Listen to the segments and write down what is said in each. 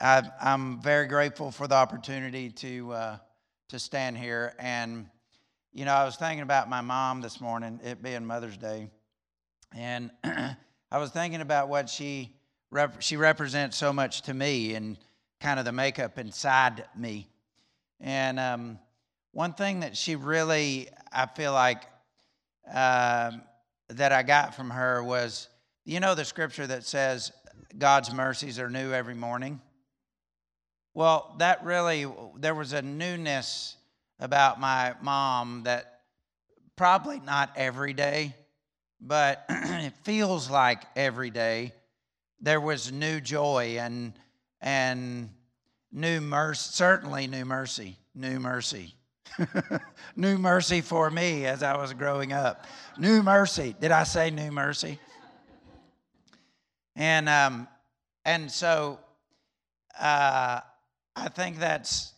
I, am very grateful for the opportunity to uh, to stand here. And you know, I was thinking about my mom this morning, it being Mother's Day, and I was thinking about what she rep- she represents so much to me, and kind of the makeup inside me. And um, one thing that she really, I feel like, uh, that I got from her was, you know, the scripture that says God's mercies are new every morning. Well, that really, there was a newness about my mom that probably not every day, but it feels like every day there was new joy and and new mercy, certainly new mercy, new mercy. new mercy for me as I was growing up. New mercy. Did I say new mercy? And um, and so uh, I think that's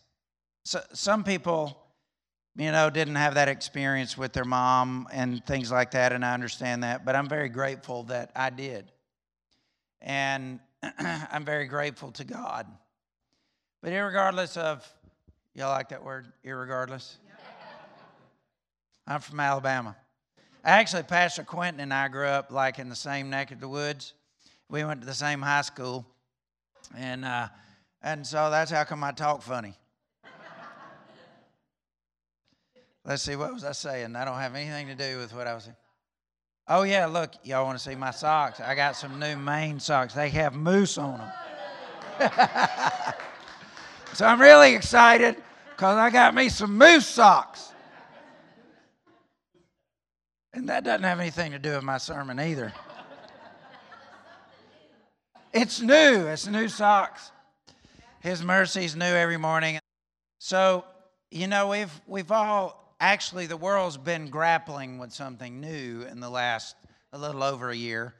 so, some people, you know, didn't have that experience with their mom and things like that, and I understand that. But I'm very grateful that I did, and I'm very grateful to God. But regardless of, y'all like that word, irregardless? I'm from Alabama. Actually, Pastor Quentin and I grew up like in the same neck of the woods. We went to the same high school, and uh, and so that's how come I talk funny. Let's see, what was I saying? I don't have anything to do with what I was saying. Oh, yeah, look, y'all want to see my socks? I got some new Maine socks. They have moose on them. so I'm really excited because I got me some moose socks. And that doesn't have anything to do with my sermon either. It's new, it's new socks. His mercies new every morning. So, you know, we've we've all actually the world's been grappling with something new in the last a little over a year.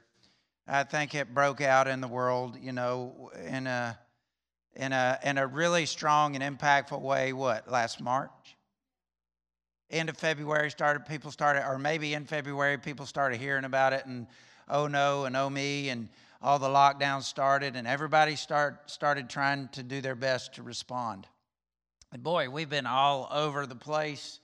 I think it broke out in the world, you know, in a in a in a really strong and impactful way. What last March? End of February started people started, or maybe in February people started hearing about it, and oh no, and oh me, and all the lockdowns started and everybody start, started trying to do their best to respond. And boy, we've been all over the place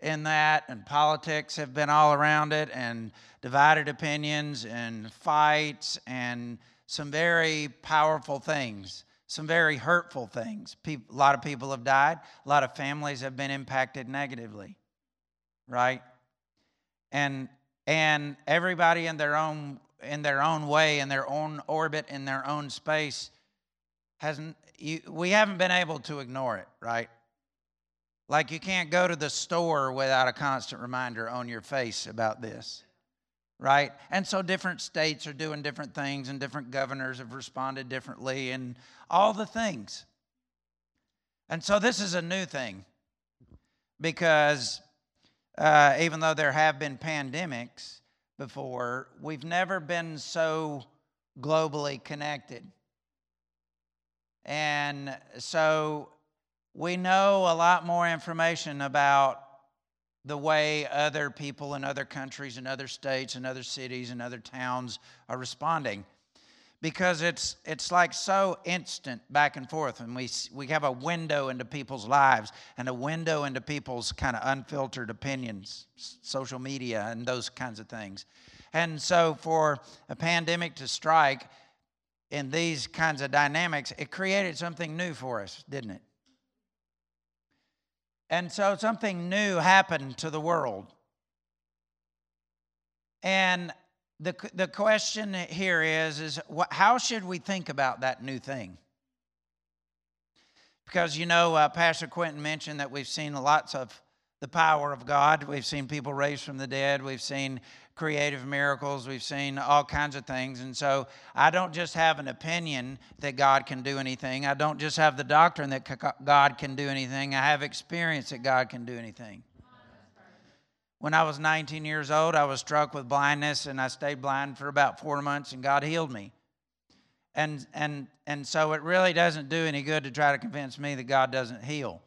in that, and politics have been all around it, and divided opinions, and fights, and some very powerful things, some very hurtful things. a lot of people have died, a lot of families have been impacted negatively, right? And and everybody in their own in their own way, in their own orbit, in their own space, hasn't you, we haven't been able to ignore it, right? Like you can't go to the store without a constant reminder on your face about this, right? And so different states are doing different things, and different governors have responded differently, and all the things. And so this is a new thing because uh, even though there have been pandemics, before. We've never been so globally connected. And so we know a lot more information about the way other people in other countries and other states and other cities and other towns are responding because it's it's like so instant back and forth and we we have a window into people's lives and a window into people's kind of unfiltered opinions social media and those kinds of things. And so for a pandemic to strike in these kinds of dynamics it created something new for us didn't it? And so something new happened to the world. And the, the question here is, is what, how should we think about that new thing? Because, you know, uh, Pastor Quentin mentioned that we've seen lots of the power of God. We've seen people raised from the dead. We've seen creative miracles. We've seen all kinds of things. And so I don't just have an opinion that God can do anything. I don't just have the doctrine that God can do anything. I have experience that God can do anything. When I was 19 years old, I was struck with blindness and I stayed blind for about four months and God healed me. And, and, and so it really doesn't do any good to try to convince me that God doesn't heal.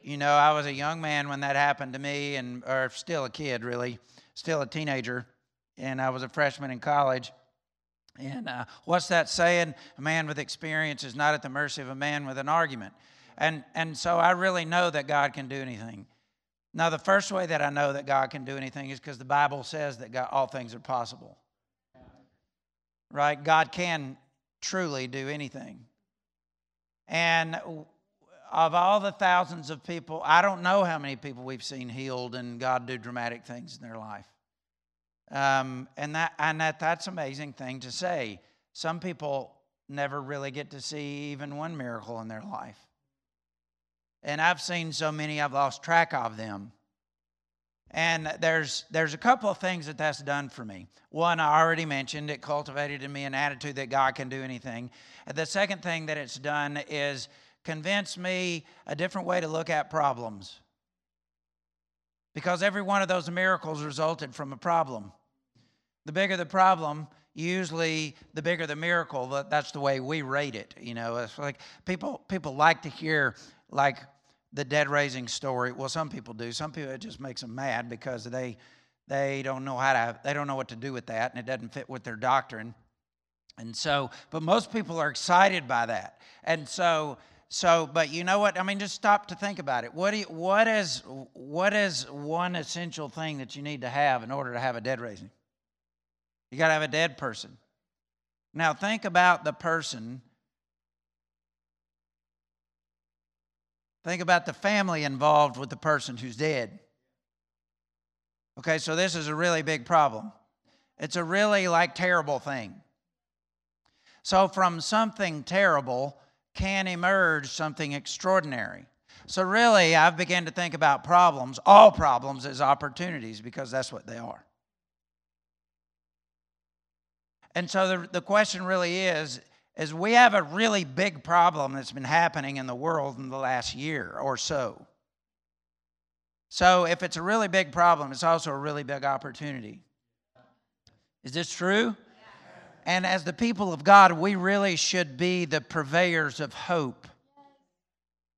You know, I was a young man when that happened to me, and or still a kid, really, still a teenager, and I was a freshman in college. And uh, what's that saying? A man with experience is not at the mercy of a man with an argument. And and so I really know that God can do anything. Now, the first way that I know that God can do anything is because the Bible says that God, all things are possible. Right? God can truly do anything. And of all the thousands of people, I don't know how many people we've seen healed and God do dramatic things in their life. Um, and that, and that, that's amazing thing to say. Some people never really get to see even one miracle in their life. And I've seen so many, I've lost track of them. And there's, there's a couple of things that that's done for me. One, I already mentioned, it cultivated in me an attitude that God can do anything. The second thing that it's done is convinced me a different way to look at problems. Because every one of those miracles resulted from a problem. The bigger the problem, usually the bigger the miracle. That's the way we rate it. You know, it's like people people like to hear like the dead raising story. Well, some people do. Some people it just makes them mad because they they don't know how to they don't know what to do with that and it doesn't fit with their doctrine. And so, but most people are excited by that. And so so, but you know what? I mean, just stop to think about it. What, do you, what, is, what is one essential thing that you need to have in order to have a dead raising? You got to have a dead person. Now, think about the person. Think about the family involved with the person who's dead. Okay, so this is a really big problem. It's a really like terrible thing. So, from something terrible, can emerge something extraordinary. So, really, I've begun to think about problems, all problems, as opportunities because that's what they are. And so the, the question really is is we have a really big problem that's been happening in the world in the last year or so. So if it's a really big problem, it's also a really big opportunity. Is this true? And as the people of God, we really should be the purveyors of hope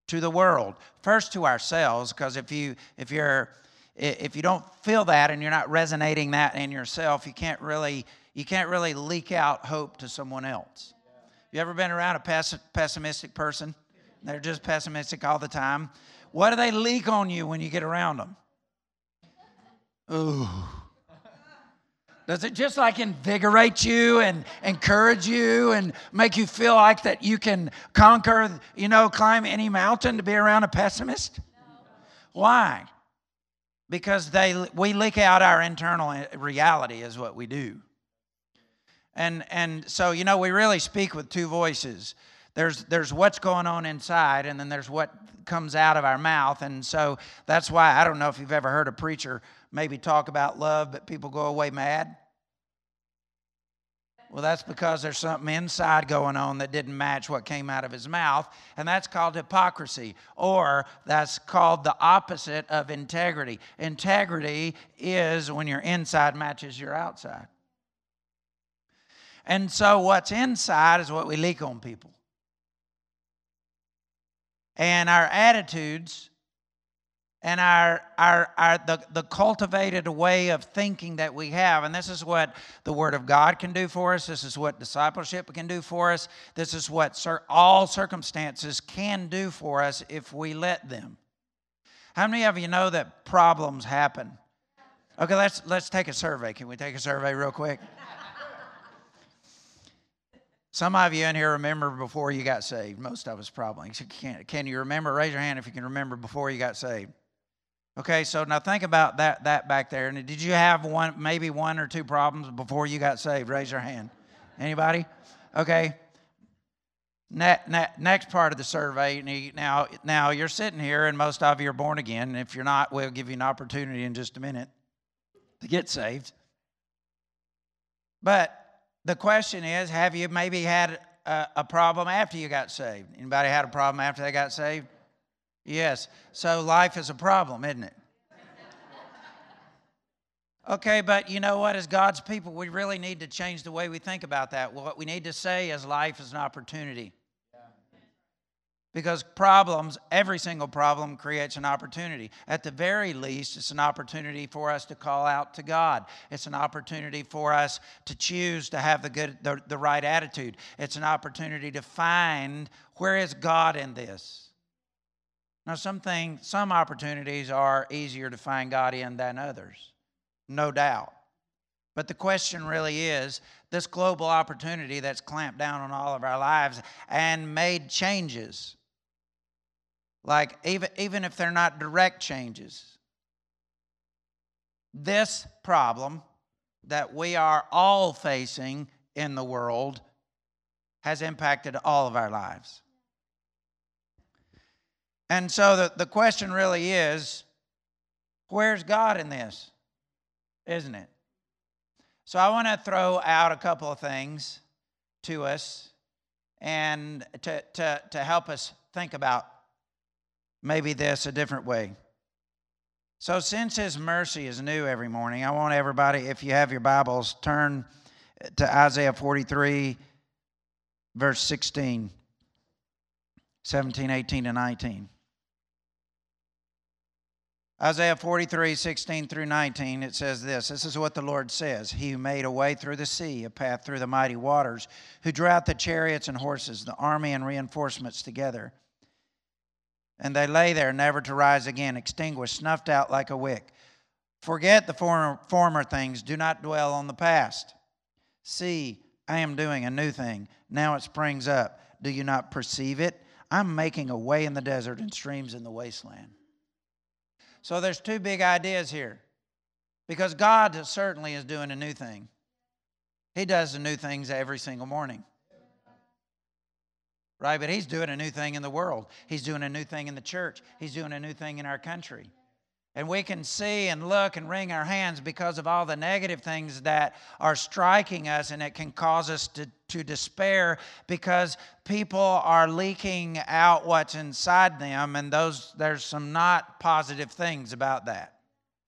to the world. First to ourselves, because if you if you're if you don't feel that and you're not resonating that in yourself, you can't really you can't really leak out hope to someone else. You ever been around a pessimistic person? They're just pessimistic all the time. What do they leak on you when you get around them? Ooh. Does it just like invigorate you and encourage you and make you feel like that you can conquer, you know, climb any mountain to be around a pessimist? No. Why? Because they we leak out our internal eh, reality is what we do. And and so you know we really speak with two voices. There's there's what's going on inside and then there's what comes out of our mouth. And so that's why I don't know if you've ever heard a preacher maybe talk about love, but people go away mad? Well, that's because there's something inside going on that didn't match what came out of his mouth, and that's called hypocrisy, or that's called the opposite of integrity. Integrity is when your inside matches your outside. And so, what's inside is what we leak on people. And our attitudes and our, our, our the, the cultivated way of thinking that we have and this is what the word of god can do for us this is what discipleship can do for us this is what cir- all circumstances can do for us if we let them. How many of you know that problems happen? Okay let's let's take a survey. Can we take a survey real quick some of you in here remember before you got saved most of us probably can, can you remember raise your hand if you can remember before you got saved Okay, so now think about that that back there. And did you have one maybe one or two problems before you got saved? Raise your hand. Anybody? Okay. Ne- ne- next part of the survey. Now, now you're sitting here, and most of you are born again. And if you're not, we'll give you an opportunity in just a minute to get saved. But the question is, have you maybe had a, a problem after you got saved? Anybody had a problem after they got saved? Yes. So life is a problem, isn't it? Okay, but you know what? As God's people, we really need to change the way we think about that. What we need to say is life is an opportunity. Because problems, every single problem creates an opportunity. At the very least, it's an opportunity for us to call out to God. It's an opportunity for us to choose to have the good the, the right attitude. It's an opportunity to find where is God in this. Now, some things, some opportunities are easier to find God in than others, no doubt. But the question really is this global opportunity that's clamped down on all of our lives and made changes like, even, even if they're not direct changes, this problem that we are all facing in the world has impacted all of our lives. And so the, the question really is where's God in this? Isn't it? So I want to throw out a couple of things to us and to, to, to help us think about maybe this a different way. So, since His mercy is new every morning, I want everybody, if you have your Bibles, turn to Isaiah 43, verse 16, 17, 18, and 19. Isaiah 43, 16 through 19, it says this This is what the Lord says He who made a way through the sea, a path through the mighty waters, who drew out the chariots and horses, the army and reinforcements together and they lay there never to rise again, extinguished, snuffed out like a wick. Forget the former, former things, do not dwell on the past. See, I am doing a new thing. Now it springs up. Do you not perceive it? I'm making a way in the desert and streams in the wasteland. So there's two big ideas here. Because God certainly is doing a new thing. He does the new things every single morning right? But He's doing a new thing in the world. He's doing a new thing in the church. He's doing a new thing in our country. And we can see and look and wring our hands because of all the negative things that are striking us, and it can cause us to, to despair because people are leaking out what's inside them, and those there's some not positive things about that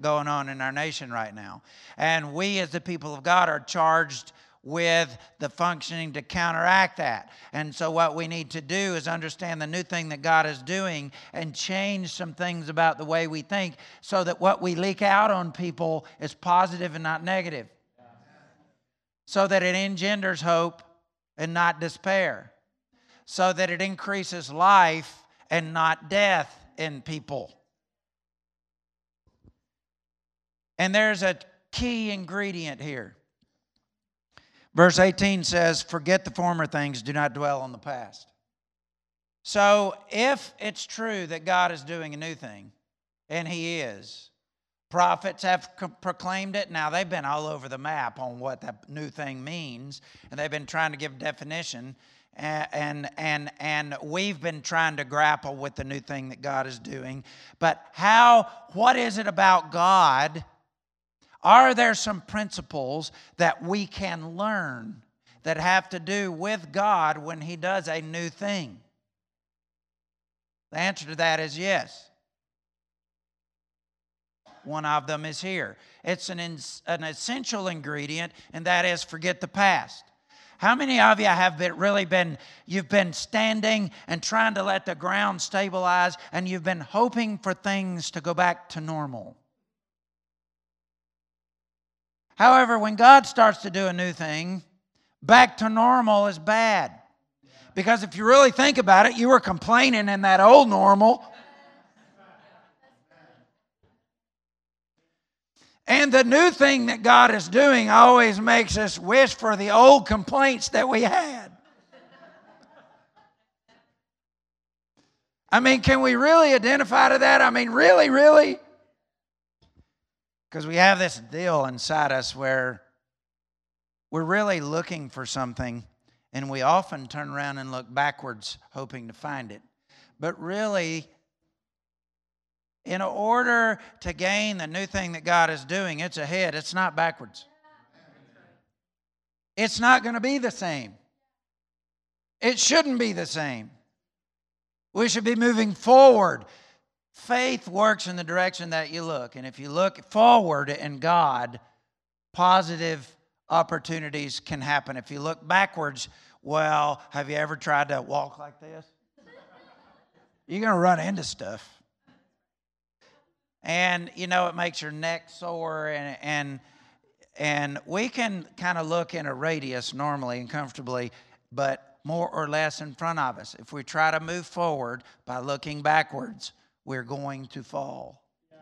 going on in our nation right now. And we, as the people of God, are charged with the functioning to counteract that. And so, what we need to do is understand the new thing that God is doing and change some things about the way we think so that what we leak out on people is positive and not negative. So that it engenders hope and not despair. So that it increases life and not death in people. And there's a key ingredient here. Verse 18 says, Forget the former things, do not dwell on the past. So, if it's true that God is doing a new thing, and He is, prophets have proclaimed it. Now, they've been all over the map on what that new thing means, and they've been trying to give definition. And, and, and we've been trying to grapple with the new thing that God is doing. But how, what is it about God are there some principles that we can learn that have to do with God when He does a new thing? The answer to that is yes. One of them is here. It's an, an essential ingredient, and that is forget the past. How many of you have been, really been, you've been standing and trying to let the ground stabilize, and you've been hoping for things to go back to normal? However, when God starts to do a new thing, back to normal is bad. Because if you really think about it, you were complaining in that old normal. And the new thing that God is doing always makes us wish for the old complaints that we had. I mean, can we really identify to that? I mean, really, really? Because we have this deal inside us where we're really looking for something And we often turn around and look backwards, hoping to find it. But really, in order to gain the new thing that God is doing, it's ahead, it's not backwards. It's not going to be the same. It shouldn't be the same. We should be moving forward. Faith works in the direction that you look. And if you look forward in God, positive opportunities can happen. If you look backwards, well, have you ever tried to walk like this? You're going to run into stuff. And you know, it makes your neck sore and and and we can kind of look in a radius normally and comfortably, but more or less in front of us. If we try to move forward by looking backwards, we're going to fall. Yeah.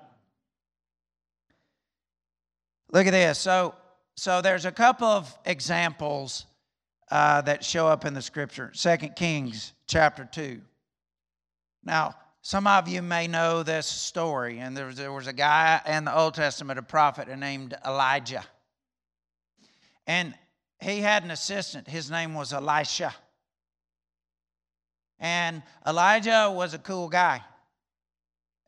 Look at this. So, so there's a couple of examples uh, that show up in the scripture. Second Kings chapter two. Now, some of you may know this story, and there was, there was a guy in the Old Testament, a prophet named Elijah. And he had an assistant. His name was Elisha. And Elijah was a cool guy.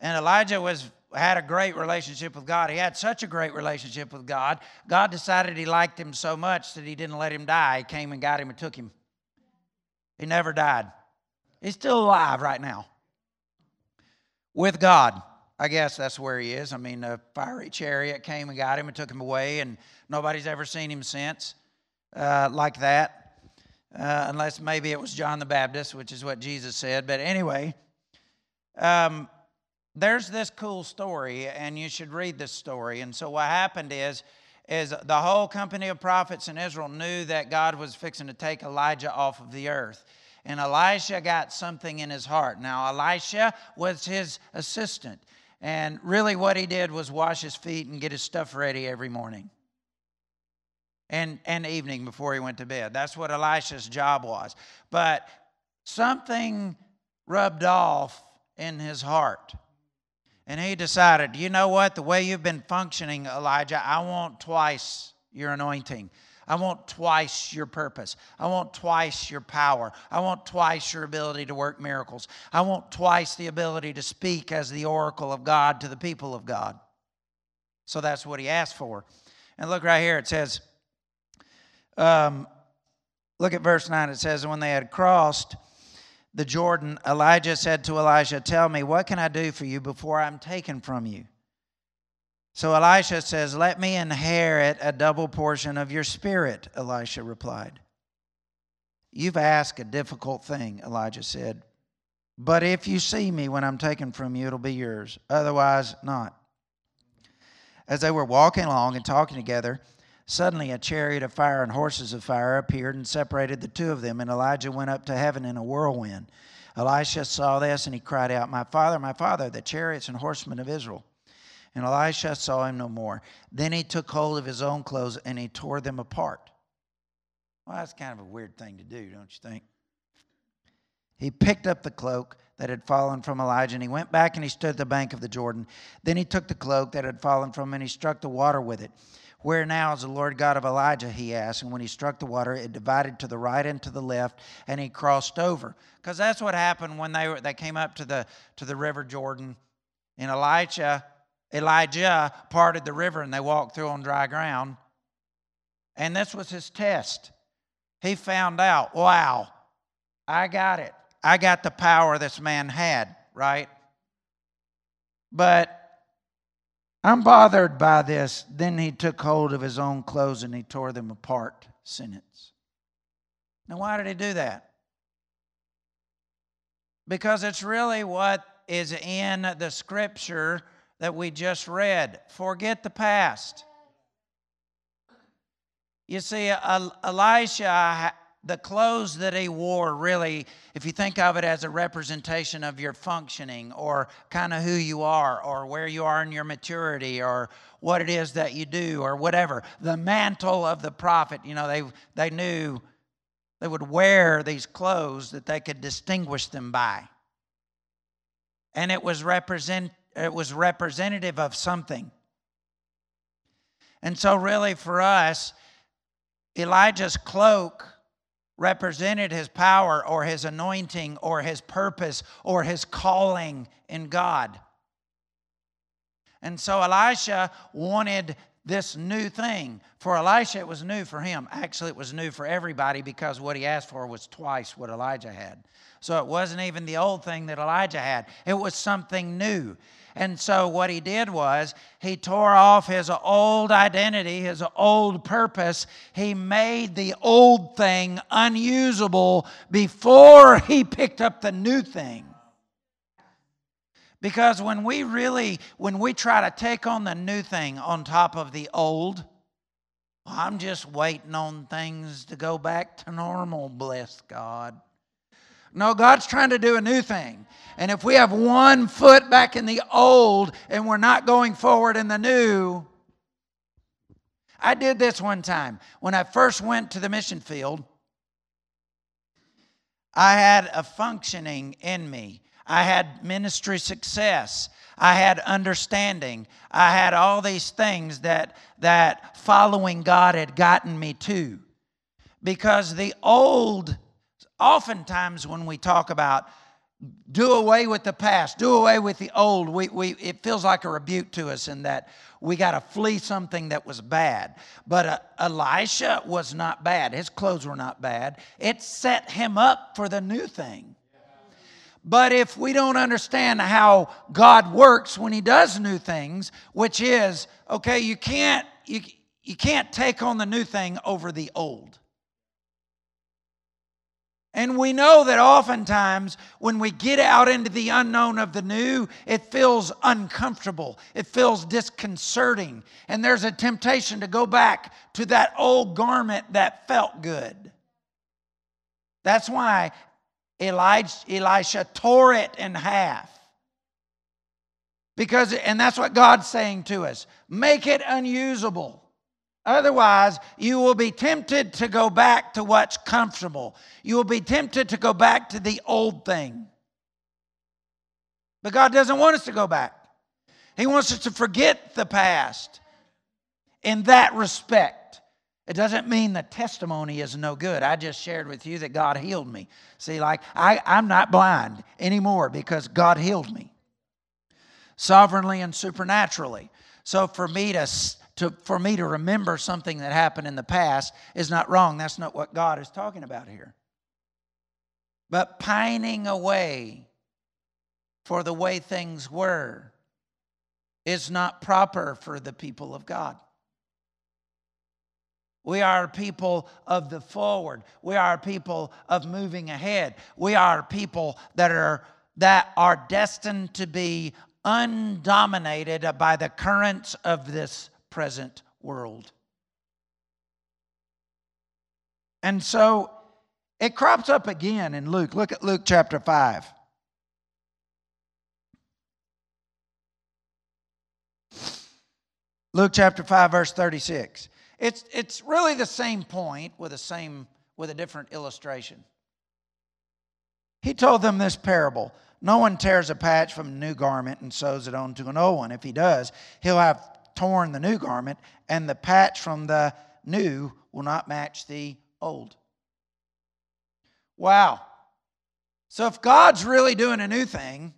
And Elijah was had a great relationship with God. He had such a great relationship with God. God decided he liked him so much that he didn't let him die. He came and got him and took him. He never died. He's still alive right now. With God. I guess that's where he is. I mean, a fiery chariot came and got him and took him away, and nobody's ever seen him since uh, like that uh, unless maybe it was John the Baptist, which is what Jesus said. But anyway, um, there's this cool story, and you should read this story. And so what happened is, is the whole company of prophets in Israel knew that God was fixing to take Elijah off of the earth. And Elisha got something in his heart. Now, Elisha was his assistant. And really, what he did was wash his feet and get his stuff ready every morning and, and evening before he went to bed. That's what Elisha's job was. But something rubbed off in his heart. And he decided, you know what? The way you've been functioning, Elijah, I want twice your anointing. I want twice your purpose. I want twice your power. I want twice your ability to work miracles. I want twice the ability to speak as the oracle of God to the people of God. So that's what he asked for. And look right here, it says, um, look at verse 9. It says, When they had crossed the Jordan, Elijah said to Elisha, Tell me, what can I do for you before I'm taken from you? So Elisha says, Let me inherit a double portion of your spirit, Elisha replied. You've asked a difficult thing, Elijah said. But if you see me when I'm taken from you, it'll be yours. Otherwise, not. As they were walking along and talking together, Suddenly, a chariot of fire and horses of fire appeared and separated the two of them, and Elijah went up to heaven in a whirlwind. Elisha saw this, and he cried out, My father, my father, the chariots and horsemen of Israel. And Elisha saw him no more. Then he took hold of his own clothes and he tore them apart. Well, that's kind of a weird thing to do, don't you think? He picked up the cloak that had fallen from Elijah and he went back and he stood at the bank of the Jordan. Then he took the cloak that had fallen from him and he struck the water with it. Where now is the Lord God of Elijah? He asked. And when he struck the water, it divided to the right and to the left, and he crossed over. Because that's what happened when they, were, they came up to the, to the river Jordan. And Elijah, Elijah parted the river, and they walked through on dry ground. And this was his test. He found out, wow, I got it. I got the power this man had, right? But I'm bothered by this. Then he took hold of his own clothes and he tore them apart. Sentence. Now, why did he do that? Because it's really what is in the scripture that we just read. Forget the past. You see, Elisha the clothes that he wore really, if you think of it as a representation of your functioning or kind of who you are or where you are in your maturity or what it is that you do or whatever, the mantle of the prophet, you know, they, they knew they would wear these clothes that they could distinguish them by. And it was, represent, it was representative of something. And so, really, for us, Elijah's cloak represented his power or his anointing or his purpose or his calling in God. And so Elisha wanted this new thing. For Elisha, it was new for him. Actually, it was new for everybody because what he asked for was twice what Elijah had. So it wasn't even the old thing that Elijah had, it was something new. And so what he did was he tore off his old identity, his old purpose. He made the old thing unusable before he picked up the new thing. Because when we really, when we try to take on the new thing on top of the old, I'm just waiting on things to go back to normal, bless God. No, God's trying to do a new thing. And if we have one foot back in the old and we're not going forward in the new, I did this one time. When I first went to the mission field, I had a functioning in me. I had ministry success. I had understanding. I had all these things that, that following God had gotten me to. Because the old, oftentimes when we talk about do away with the past, do away with the old, we, we, it feels like a rebuke to us in that we got to flee something that was bad. But uh, Elisha was not bad. His clothes were not bad. It set him up for the new thing. But if we don't understand how God works when He does new things, which is, okay, you can't, you, you can't take on the new thing over the old. And we know that oftentimes when we get out into the unknown of the new, it feels uncomfortable. It feels disconcerting. And there's a temptation to go back to that old garment that felt good. That's why Elijah, Elisha tore it in half. Because, and that's what God's saying to us make it unusable. Otherwise, you will be tempted to go back to what's comfortable. You will be tempted to go back to the old thing. But God doesn't want us to go back, He wants us to forget the past in that respect. It doesn't mean the testimony is no good. I just shared with you that God healed me. See, like I, I'm not blind anymore because God healed me sovereignly and supernaturally. So for me to, to for me to remember something that happened in the past is not wrong. That's not what God is talking about here. But pining away for the way things were is not proper for the people of God. We are people of the forward. We are people of moving ahead. We are people that are that are destined to be undominated by the currents of this present world. And so it crops up again in Luke. Look at Luke chapter 5. Luke chapter 5 verse 36. It's, it's really the same point with, the same, with a different illustration. He told them this parable No one tears a patch from a new garment and sews it onto an old one. If he does, he'll have torn the new garment, and the patch from the new will not match the old. Wow. So if God's really doing a new thing,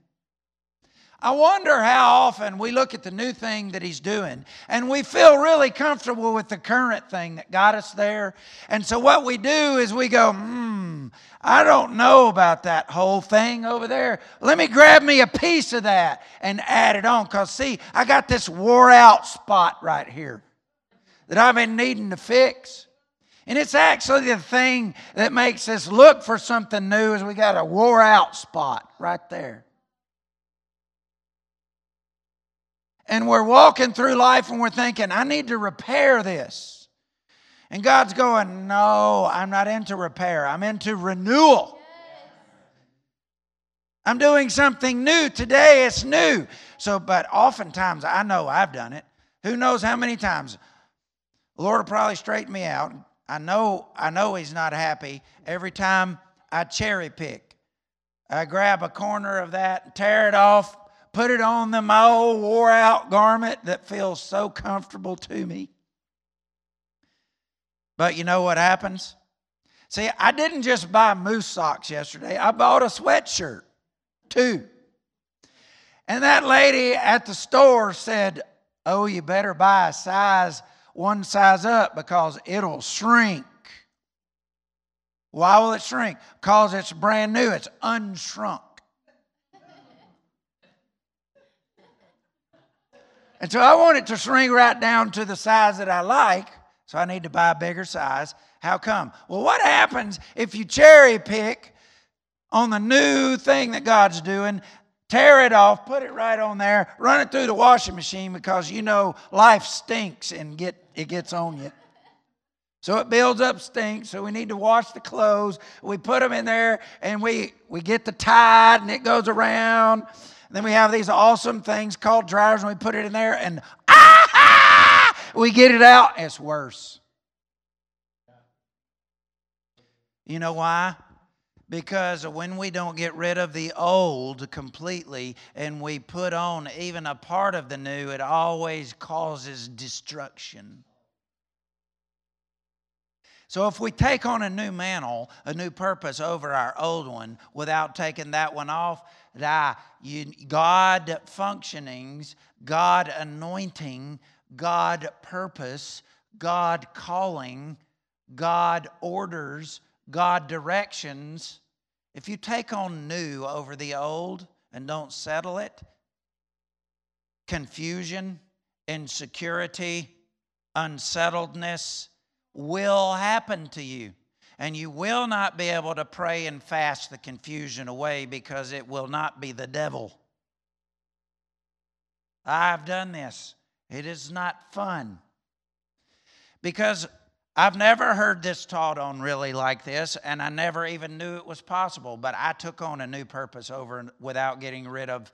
I wonder how often we look at the new thing that He's doing and we feel really comfortable with the current thing that got us there. And so what we do is we go, hmm, I don't know about that whole thing over there. Let me grab me a piece of that and add it on. Because, see, I got this wore out spot right here that I've been needing to fix. And it's actually the thing that makes us look for something new is we got a wore out spot right there. and we're walking through life and we're thinking, I need to repair this. And God's going, No, I'm not into repair, I'm into renewal. I'm doing something new. Today it's new. So, but oftentimes I know I've done it. Who knows how many times? The Lord will probably straighten me out. I know, I know He's not happy every time I cherry pick. I grab a corner of that, tear it off, put it on the, my old wore out garment that feels so comfortable to me. But you know what happens? See, I didn't just buy moose socks yesterday, I bought a sweatshirt, too. And that lady at the store said, Oh, you better buy a size, one size up because it'll shrink. Why will it shrink? Because it's brand new, it's unshrunk. And so I want it to shrink right down to the size that I like, so I need to buy a bigger size. How come? Well, what happens if you cherry pick on the new thing that God's doing, tear it off, put it right on there, run it through the washing machine because you know life stinks and get it gets on you. So it builds up stink. So we need to wash the clothes. We put them in there and we, we get the tide and it goes around. And then we have these awesome things called dryers and we put it in there and we get it out. It's worse. You know why? Because when we don't get rid of the old completely and we put on even a part of the new, it always causes destruction. So if we take on a new mantle, a new purpose over our old one without taking that one off, that God functionings, God anointing, God purpose, God calling, God orders, God directions. If you take on new over the old and don't settle it, confusion, insecurity, unsettledness, will happen to you. And you will not be able to pray and fast the confusion away because it will not be the devil. I've done this. It is not fun. Because I've never heard this taught on really like this, and I never even knew it was possible. But I took on a new purpose over without getting rid of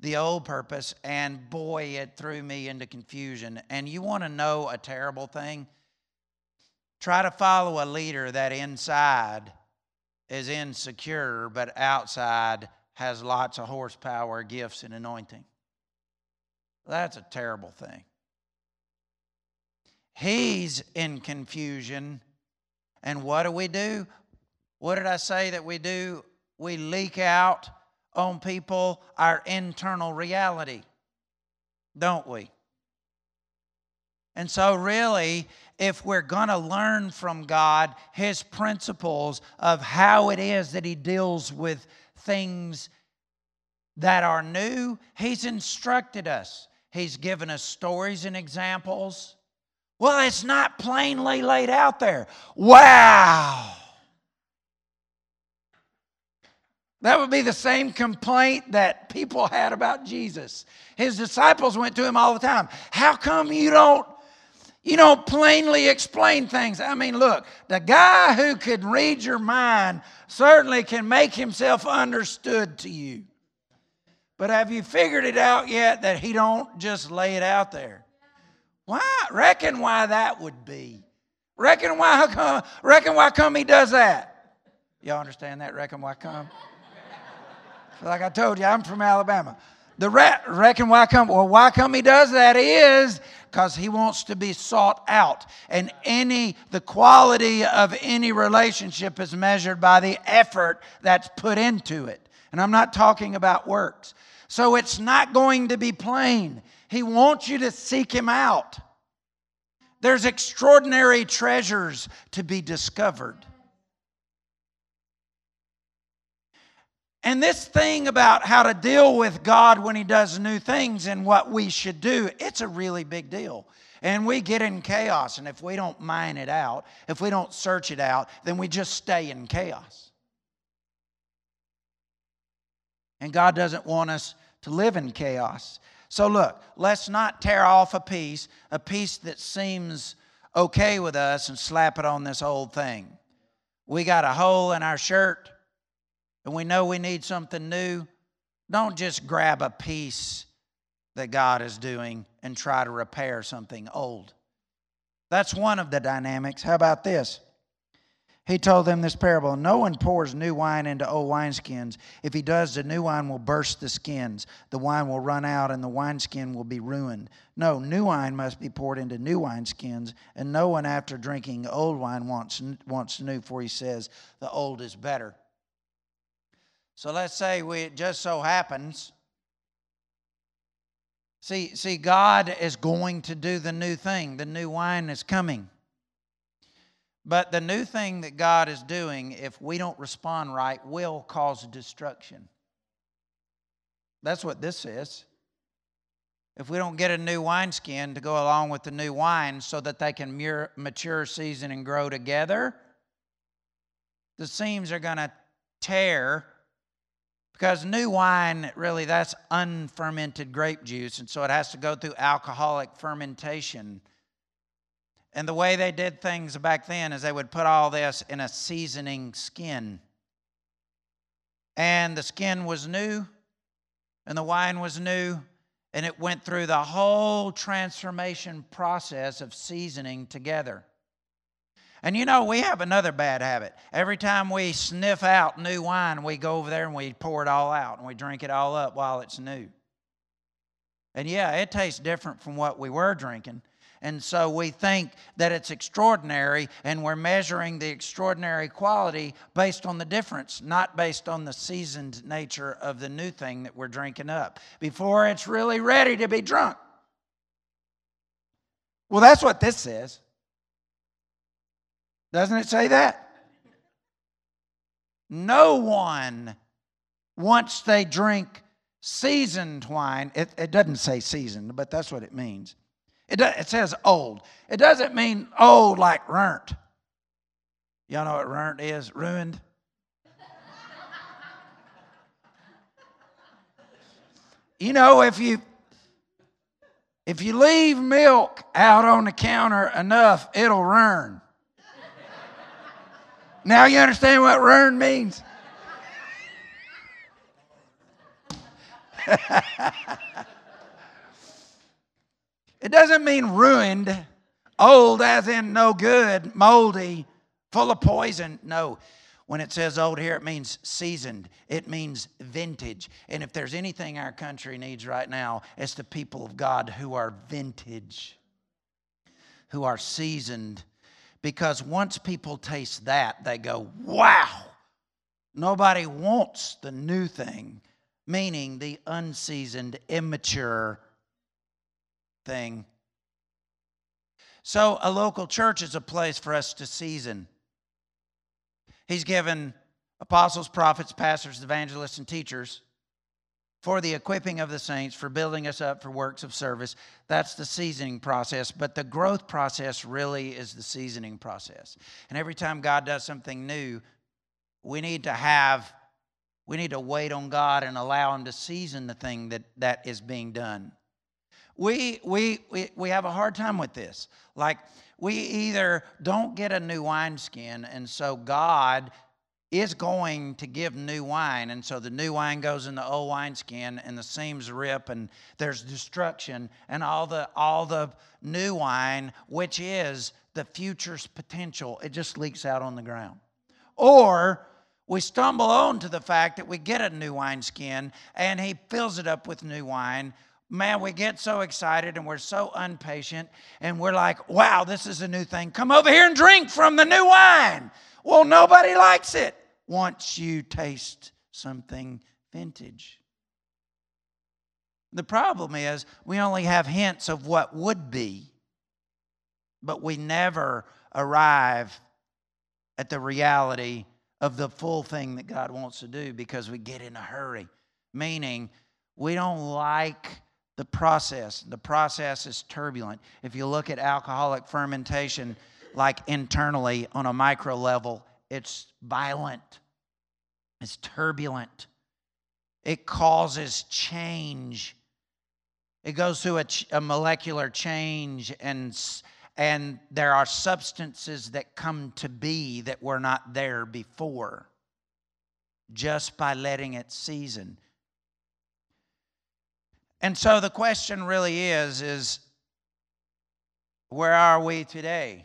the old purpose, and boy, it threw me into confusion. And you want to know a terrible thing? Try to follow a leader that inside is insecure, but outside has lots of horsepower, gifts, and anointing. That's a terrible thing. He's in confusion. And what do we do? What did I say that we do? We leak out on people our internal reality, don't we? And so, really, if we're going to learn from God His principles of how it is that He deals with things that are new, He's instructed us. He's given us stories and examples. Well, it's not plainly laid out there. Wow! That would be the same complaint that people had about Jesus. His disciples went to him all the time. How come you don't you don't plainly explain things. I mean, look, the guy who can read your mind certainly can make himself understood to you. But have you figured it out yet that he don't just lay it out there? Why? Reckon why that would be. Reckon why come, reckon why come he does that. Y'all understand that? Reckon why come? like I told you, I'm from Alabama. The re- reckon why come? Well, why come he does that is because he wants to be sought out. And any, the quality of any relationship is measured by the effort that's put into it. And I'm not talking about works. So it's not going to be plain. He wants you to seek him out. There's extraordinary treasures to be discovered. And this thing about how to deal with God when He does new things and what we should do, it's a really big deal. And we get in chaos. And if we don't mine it out, if we don't search it out, then we just stay in chaos. And God doesn't want us to live in chaos. So, look, let's not tear off a piece, a piece that seems okay with us, and slap it on this old thing. We got a hole in our shirt and we know we need something new, don't just grab a piece that God is doing and try to repair something old. That's one of the dynamics. How about this? He told them this parable No one pours new wine into old wineskins. If he does, the new wine will burst the skins. The wine will run out, and the wineskin will be ruined. No, new wine must be poured into new wineskins, and no one after drinking old wine wants, wants new, for he says, The old is better. So let's say we, it just so happens. See, see, God is going to do the new thing. The new wine is coming. But the new thing that God is doing, if we don't respond right, will cause destruction. That's what this is. If we don't get a new wineskin to go along with the new wine so that they can mature, season, and grow together, the seams are going to tear because new wine really that's unfermented grape juice and so it has to go through alcoholic fermentation and the way they did things back then is they would put all this in a seasoning skin. And the skin was new, and the wine was new, and it went through the whole transformation process of seasoning together. And you know, we have another bad habit. Every time we sniff out new wine, we go over there and we pour it all out and we drink it all up while it's new. And yeah, it tastes different from what we were drinking, and so we think that it's extraordinary, and we're measuring the extraordinary quality based on the difference, not based on the seasoned nature of the new thing that we're drinking up before it's really ready to be drunk. Well, that's what this says. Doesn't it say that? No one, once they drink seasoned wine, it, it doesn't say seasoned, but that's what it means it, it says old. It doesn't mean old like runt. Y'all know what runt is? Ruined. you know, if you if you leave milk out on the counter enough, it'll run. now you understand what run means? It doesn't mean ruined, old as in no good, moldy, full of poison. No. When it says old here, it means seasoned. It means vintage. And if there's anything our country needs right now, it's the people of God who are vintage, who are seasoned. Because once people taste that, they go, wow. Nobody wants the new thing, meaning the unseasoned, immature, thing. So, a local church is a place for us to season. He's given apostles, prophets, pastors, evangelists, and teachers for the equipping of the saints, for building us up for works of service. That's the seasoning process. But the growth process really is the seasoning process. And every time God does something new, we need to have, we need to wait on God and allow Him to season the thing that, that is being done. We, we, we, we have a hard time with this. Like, we either don't get a new wineskin, and so God is going to give new wine. And so the new wine goes in the old wineskin, and the seams rip, and there's destruction, and all the, all the new wine, which is the future's potential, it just leaks out on the ground. Or we stumble on to the fact that we get a new wineskin, and he fills it up with new wine man, we get so excited and we're so impatient and we're like, wow, this is a new thing. Come over here and drink from the new wine. Well, nobody likes it once you taste something vintage. The problem is we only have hints of what would be, but we never arrive at the reality of the full thing that God wants to do because we get in a hurry. Meaning, we don't like the process. The process is turbulent. If you look at alcoholic fermentation, like internally on a micro level, it's violent, it's turbulent, it causes change. It goes through a, a molecular change, and, and there are substances that come to be that were not there before just by letting it season. And so the question really is is where are we today?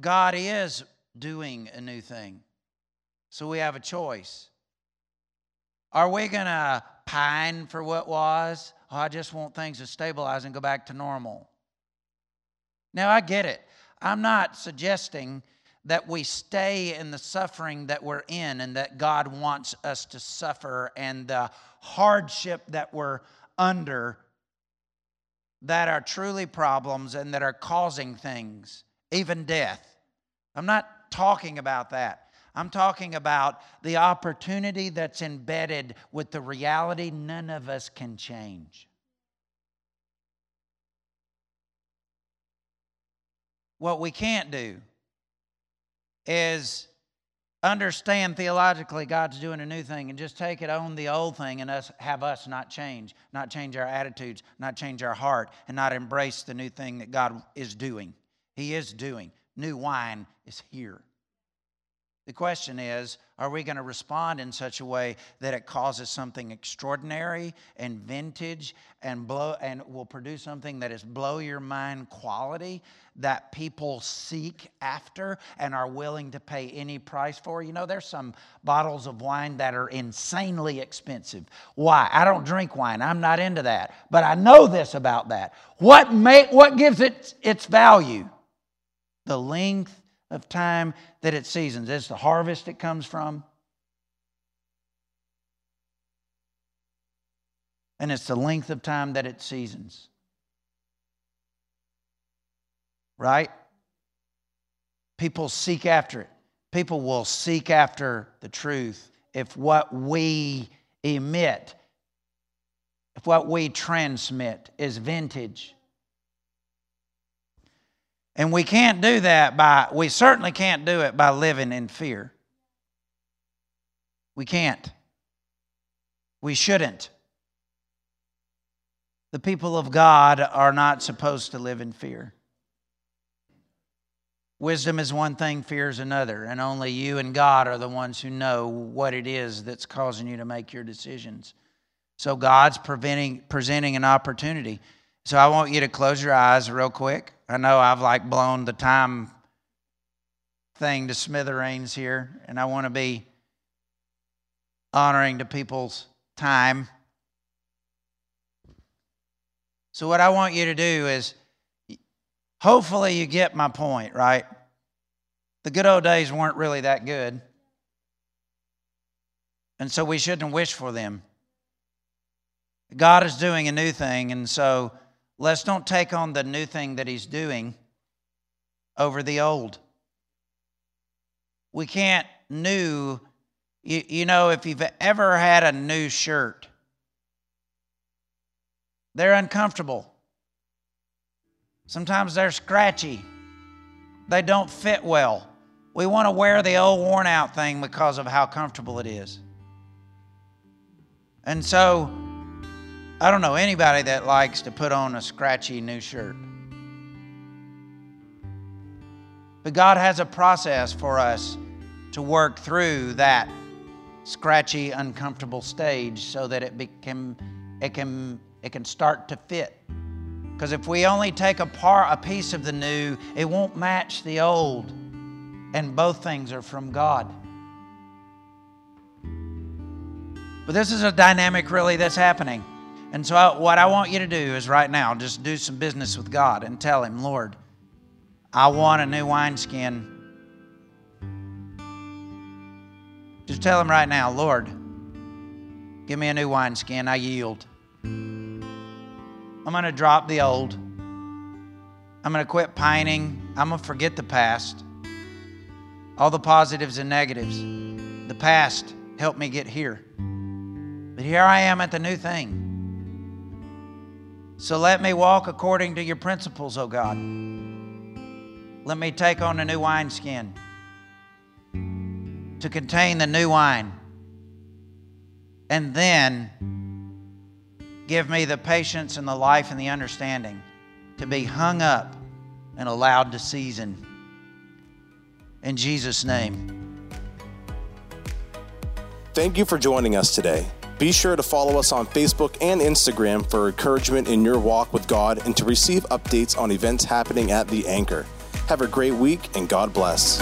God is doing a new thing. So we have a choice. Are we going to pine for what was? Oh, I just want things to stabilize and go back to normal. Now, I get it. I'm not suggesting that we stay in the suffering that we're in and that God wants us to suffer and the hardship that we're under that are truly problems and that are causing things, even death. I'm not talking about that. I'm talking about the opportunity that's embedded with the reality none of us can change. What we can't do is understand theologically God's doing a new thing and just take it on the old thing and us have us not change, not change our attitudes, not change our heart, and not embrace the new thing that God is doing. He is doing. New wine is here. The question is are we going to respond in such a way that it causes something extraordinary and vintage and blow and will produce something that is blow your mind quality that people seek after and are willing to pay any price for? You know, there's some bottles of wine that are insanely expensive. Why? I don't drink wine. I'm not into that. But I know this about that. What may, what gives it its value? The length of time that it seasons. It's the harvest it comes from. And it's the length of time that it seasons. Right? People seek after it. People will seek after the truth if what we emit, if what we transmit is vintage and we can't do that by, we certainly can't do it by living in fear. We can't. We shouldn't. The people of God are not supposed to live in fear. Wisdom is one thing, fear is another, and only you and God are the ones who know what it is that's causing you to make your decisions. So God's preventing, presenting an opportunity. So I want you to close your eyes real quick. I know I've like blown the time thing to smithereens here, and I want to be honoring to people's time. So, what I want you to do is hopefully you get my point, right? The good old days weren't really that good. And so we shouldn't wish for them. God is doing a new thing, and so Let's don't take on the new thing that he's doing over the old. We can't new, you, you know, if you've ever had a new shirt, they're uncomfortable. Sometimes they're scratchy. They don't fit well. We want to wear the old worn out thing because of how comfortable it is. And so I don't know anybody that likes to put on a scratchy new shirt. But God has a process for us to work through that scratchy, uncomfortable stage so that it, can, it, can, it can start to fit. Because if we only take a, part, a piece of the new, it won't match the old. And both things are from God. But this is a dynamic, really, that's happening. And so, I, what I want you to do is right now, just do some business with God and tell Him, Lord, I want a new wineskin. Just tell Him right now, Lord, give me a new wineskin. I yield. I'm going to drop the old. I'm going to quit pining. I'm going to forget the past. All the positives and negatives. The past helped me get here. But here I am at the new thing. So let me walk according to your principles, O God. Let me take on a new wineskin to contain the new wine. And then give me the patience and the life and the understanding to be hung up and allowed to season. In Jesus' name. Thank you for joining us today. Be sure to follow us on Facebook and Instagram for encouragement in your walk with God and to receive updates on events happening at The Anchor. Have a great week and God bless.